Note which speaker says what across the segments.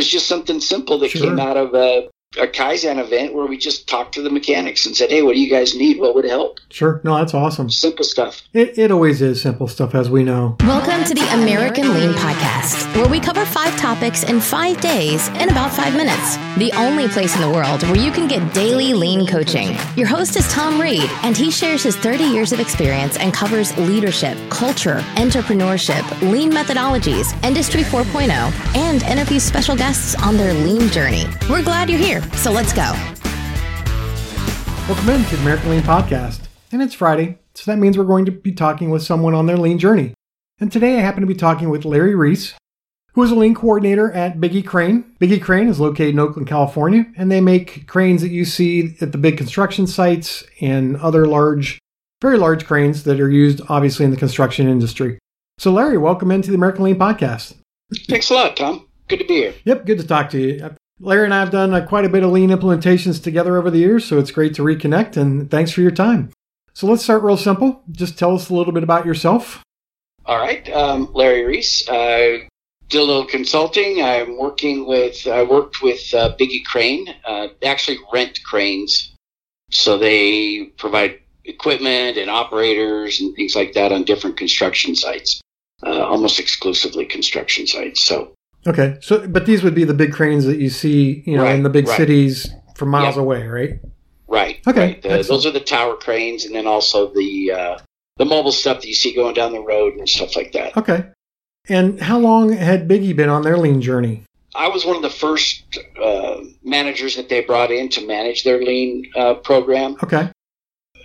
Speaker 1: was just something simple that
Speaker 2: Sure.
Speaker 1: came out of a, a Kaizen event where we just talked to the mechanics and said, "Hey, what do you guys need? What would help?"
Speaker 2: Sure. No, that's awesome.
Speaker 1: Simple stuff.
Speaker 2: It, it always is simple stuff, as we know.
Speaker 3: Welcome to the American Lean Podcast, where we cover five topics in five days in about five minutes. The only place in the world where you can get daily lean coaching. Your host is Tom Reed, and he shares his 30 years of experience and covers leadership, culture, entrepreneurship, lean methodologies, Industry 4.0, and interviews special guests on their lean journey. We're glad you're here, so let's go.
Speaker 2: Welcome in to the American Lean Podcast. And it's Friday, so that means we're going to be talking with someone on their lean journey. And today I happen to be talking with Larry Reece, who is a lean coordinator at Bigge Crane. Bigge Crane is located in Oakland, California, and they make cranes that you see at the big construction sites and other large, very large cranes that are used obviously in the construction industry. So, Larry, welcome into the American Lean Podcast.
Speaker 1: Thanks a lot, Tom. Good to be here.
Speaker 2: Yep, good to talk to you. Larry and I have done uh, quite a bit of lean implementations together over the years, so it's great to reconnect and thanks for your time. So let's start real simple. Just tell us a little bit about yourself.
Speaker 1: All right, um, Larry Reece. I did a little consulting. I'm working with. I worked with uh, Bigge Crane. Uh, actually rent cranes, so they provide equipment and operators and things like that on different construction sites, uh, almost exclusively construction sites. So
Speaker 2: Okay, so but these would be the big cranes that you see, you know, in the big
Speaker 1: right.
Speaker 2: cities from miles
Speaker 1: Yep.
Speaker 2: away, right?
Speaker 1: right,
Speaker 2: Okay,
Speaker 1: right. The- those are the tower cranes, and then also the uh, the mobile stuff that you see going down the road and stuff like that.
Speaker 2: Okay. And how long had Bigge been on their lean journey?
Speaker 1: I was one of the first uh, managers that they brought in to manage their lean uh, program.
Speaker 2: Okay.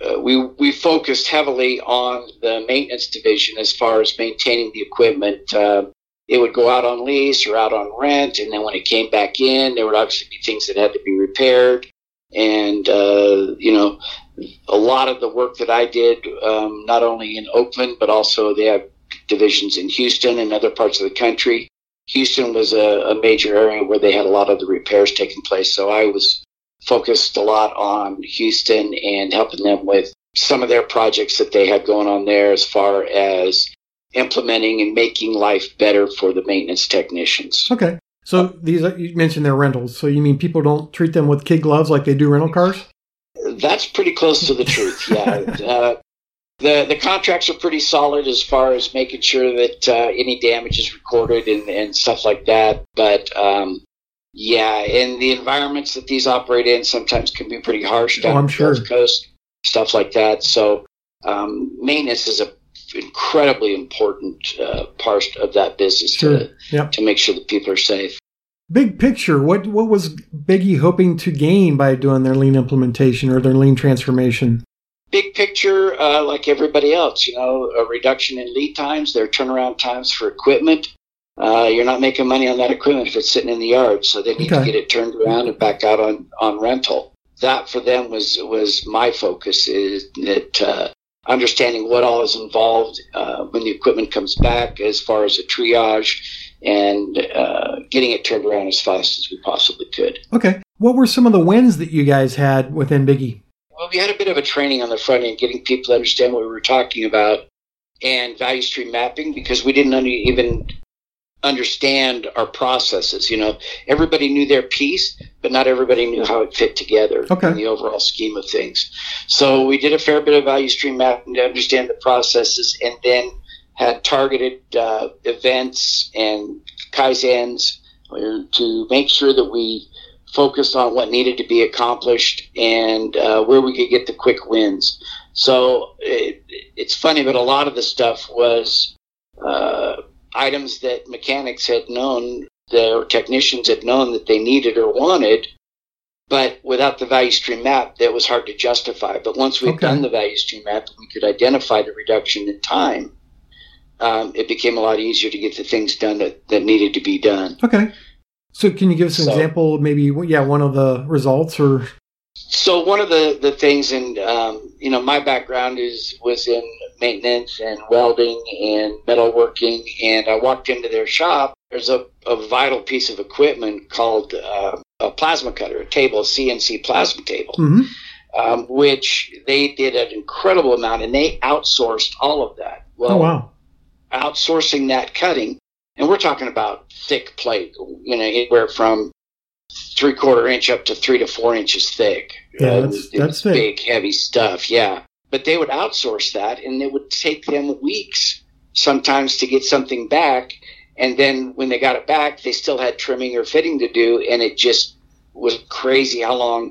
Speaker 1: Uh, we we focused heavily on the maintenance division as far as maintaining the equipment. Uh, it would go out on lease or out on rent, and then when it came back in, there would obviously be things that had to be repaired. And uh, you know, a lot of the work that I did, um, not only in Oakland but also they have divisions in Houston and other parts of the country. Houston was a, a major area where they had a lot of the repairs taking place. So I was focused a lot on Houston and helping them with some of their projects that they had going on there as far as implementing and making life better for the maintenance technicians.
Speaker 2: Okay. So these are, you mentioned they're rentals. So you mean people don't treat them with kid gloves like they do rental cars?
Speaker 1: That's pretty close to the truth. Yeah. Uh, the the contracts are pretty solid as far as making sure that uh, any damage is recorded and, and stuff like that. But um, yeah, and the environments that these operate in sometimes can be pretty harsh down
Speaker 2: Oh, I'm
Speaker 1: the
Speaker 2: sure.
Speaker 1: Coast, stuff like that. So um, maintenance is a incredibly important uh, part of that business
Speaker 2: Sure.
Speaker 1: to,
Speaker 2: Yep.
Speaker 1: to make sure that people are safe.
Speaker 2: Big picture, what what was Bigge hoping to gain by doing their lean implementation or their lean transformation?
Speaker 1: big picture, uh, like everybody else, you know, a reduction in lead times, their turnaround times for equipment. Uh, you're not making money on that equipment if it's sitting in the yard, so they need
Speaker 2: Okay.
Speaker 1: to get it turned around and back out on, on rental. That for them was was my focus is that uh, understanding what all is involved uh, when the equipment comes back, as far as a triage and uh, getting it turned around as fast as we possibly could.
Speaker 2: Okay. What were some of the wins that you guys had within Bigge?
Speaker 1: Well, we had a bit of a training on the front end, getting people to understand what we were talking about, and value stream mapping because we didn't even understand our processes. You know, everybody knew their piece, but not everybody knew how it fit together
Speaker 2: Okay.
Speaker 1: in the overall scheme of things. So we did a fair bit of value stream mapping to understand the processes, and then had targeted uh, events and kaizens to make sure that we focused on what needed to be accomplished and uh, where we could get the quick wins. So it, it's funny, but a lot of the stuff was uh, items that mechanics had known, their technicians had known that they needed or wanted, but without the value stream map, that was hard to justify. But once we've
Speaker 2: Okay.
Speaker 1: done the value stream map, we could identify the reduction in time. Um, it became a lot easier to get the things done that, that needed to be done.
Speaker 2: Okay. So can you give us an
Speaker 1: So-
Speaker 2: example, maybe yeah, one of the results or
Speaker 1: So one of the, the things, and um, you know, my background is was in maintenance and welding and metalworking, and I walked into their shop. There's a, a vital piece of equipment called uh, a plasma cutter, a table, a CNC plasma table,
Speaker 2: hmm
Speaker 1: um, which they did an incredible amount, and they outsourced all of that. Well,
Speaker 2: Oh wow.
Speaker 1: outsourcing that cutting and we're talking about thick plate, you know, anywhere from three quarter inch up to three to four inches thick.
Speaker 2: Yeah,
Speaker 1: Uh,
Speaker 2: that's-
Speaker 1: it
Speaker 2: that's
Speaker 1: was
Speaker 2: thick.
Speaker 1: big, heavy stuff. Yeah, but they would outsource that, and it would take them weeks sometimes to get something back. And then when they got it back, they still had trimming or fitting to do, and it just was crazy how long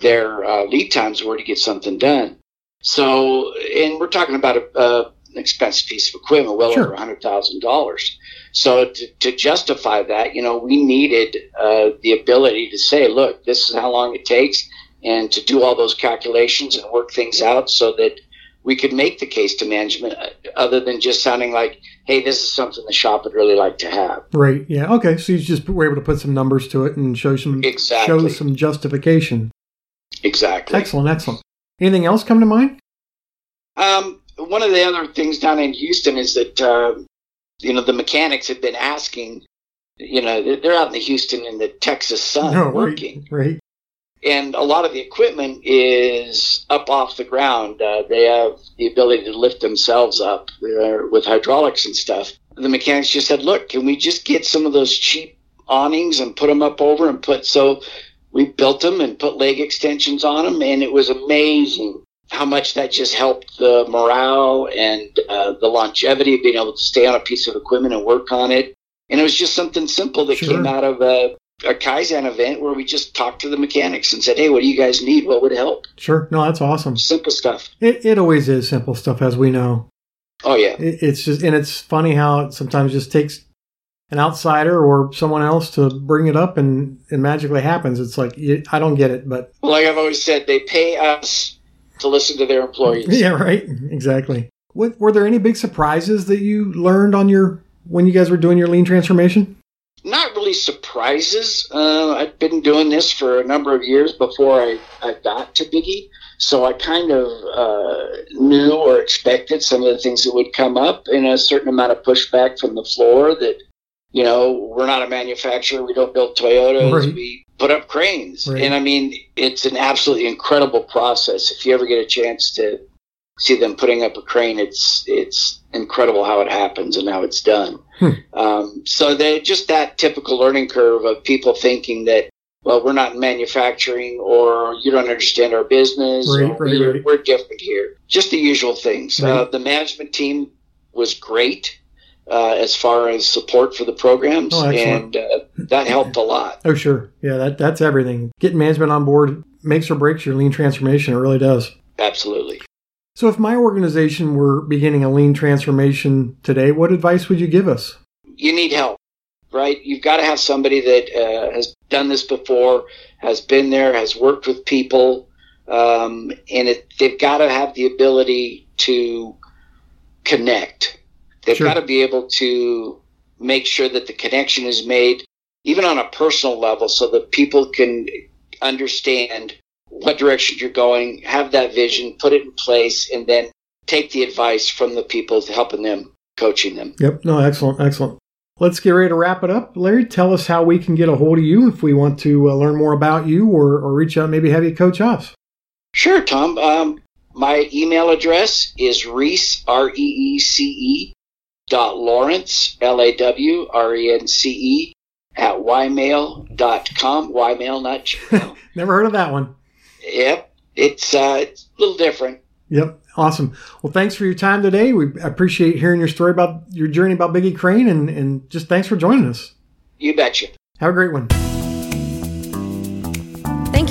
Speaker 1: their uh, lead times were to get something done. So, and we're talking about a, a, an expensive piece of equipment, well
Speaker 2: Sure.
Speaker 1: over a hundred thousand dollars. So to, to justify that, you know, we needed uh, the ability to say, look, this is how long it takes, and to do all those calculations and work things out so that we could make the case to management, uh, other than just sounding like, hey, this is something the shop would really like to have.
Speaker 2: Right. Yeah. Okay. So you just were able to put some numbers to it and show some
Speaker 1: Exactly.
Speaker 2: show some justification.
Speaker 1: Exactly.
Speaker 2: Excellent. Excellent. Anything else come to mind?
Speaker 1: Um, one of the other things down in Houston is that uh, you know the mechanics have been asking. You know, they're- out in the Houston in the Texas sun
Speaker 2: No,
Speaker 1: working,
Speaker 2: right. Right.
Speaker 1: and a lot of the equipment is up off the ground. Uh, they have the ability to lift themselves up uh, with hydraulics and stuff. The mechanics just said, "Look, can we just get some of those cheap awnings and put them up over and put so." We built them and put leg extensions on them, and it was amazing how much that just helped the morale and uh, the longevity of being able to stay on a piece of equipment and work on it. And it was just something simple that
Speaker 2: Sure.
Speaker 1: came out of a, a Kaizen event where we just talked to the mechanics and said, hey, what do you guys need? What would help?
Speaker 2: Sure. No, that's awesome.
Speaker 1: Simple stuff.
Speaker 2: It, it always is simple stuff, as we know.
Speaker 1: Oh, yeah.
Speaker 2: It, it's just, and it's funny how it sometimes just takes an outsider or someone else to bring it up, and it magically happens. It's like I don't get it, but
Speaker 1: Like I've always said, they pay us to listen to their employees.
Speaker 2: yeah, right, exactly. What, were there any big surprises that you learned on your when you guys were doing your lean transformation?
Speaker 1: not really surprises. Uh, I've been doing this for a number of years before I, I got to Bigge. So I kind of uh, knew or expected some of the things that would come up and a certain amount of pushback from the floor that, you know, we're not a manufacturer. We don't build Toyotas.
Speaker 2: Right.
Speaker 1: We put up cranes.
Speaker 2: Right.
Speaker 1: And I mean, it's an absolutely incredible process. If you ever get a chance to see them putting up a crane, it's, it's incredible how it happens and how it's done. Um, so they just that typical learning curve of people thinking that, well, we're not in manufacturing or you don't understand our business.
Speaker 2: Right, right,
Speaker 1: we're, we're different here. Just the usual things. Uh, the management team was great uh, as far as support for the programs,
Speaker 2: Oh,
Speaker 1: and uh, that helped a lot.
Speaker 2: Oh, sure, yeah, that that's everything. Getting management on board makes or breaks your lean transformation. It really does.
Speaker 1: Absolutely.
Speaker 2: So, if my organization were beginning a lean transformation today, what advice would you give us?
Speaker 1: you need help, right? You've got to have somebody that uh, has done this before, has been there, has worked with people, um, and it, they've got to have the ability to connect. They've
Speaker 2: Sure.
Speaker 1: got to be able to make sure that the connection is made, even on a personal level, so that people can understand what direction you're going, have that vision, put it in place, and then take the advice from the people helping them, coaching them.
Speaker 2: Yep. No, excellent, excellent. Let's get ready to wrap it up. Larry, tell us how we can get a hold of you if we want to uh, learn more about you or, or reach out, maybe have you coach us.
Speaker 1: Sure, Tom. Um, my email address is Reece, R E E C E, dot Lawrence, L A W R E N C E, at dot com. Ymail, not Gmail.
Speaker 2: Never heard of that one.
Speaker 1: yep. It's, uh, it's a little different.
Speaker 2: Yep. Awesome. Well, thanks for your time today. We appreciate hearing your story about your journey about Bigge Crane and, and just thanks for joining us.
Speaker 1: You betcha.
Speaker 2: Have a great one.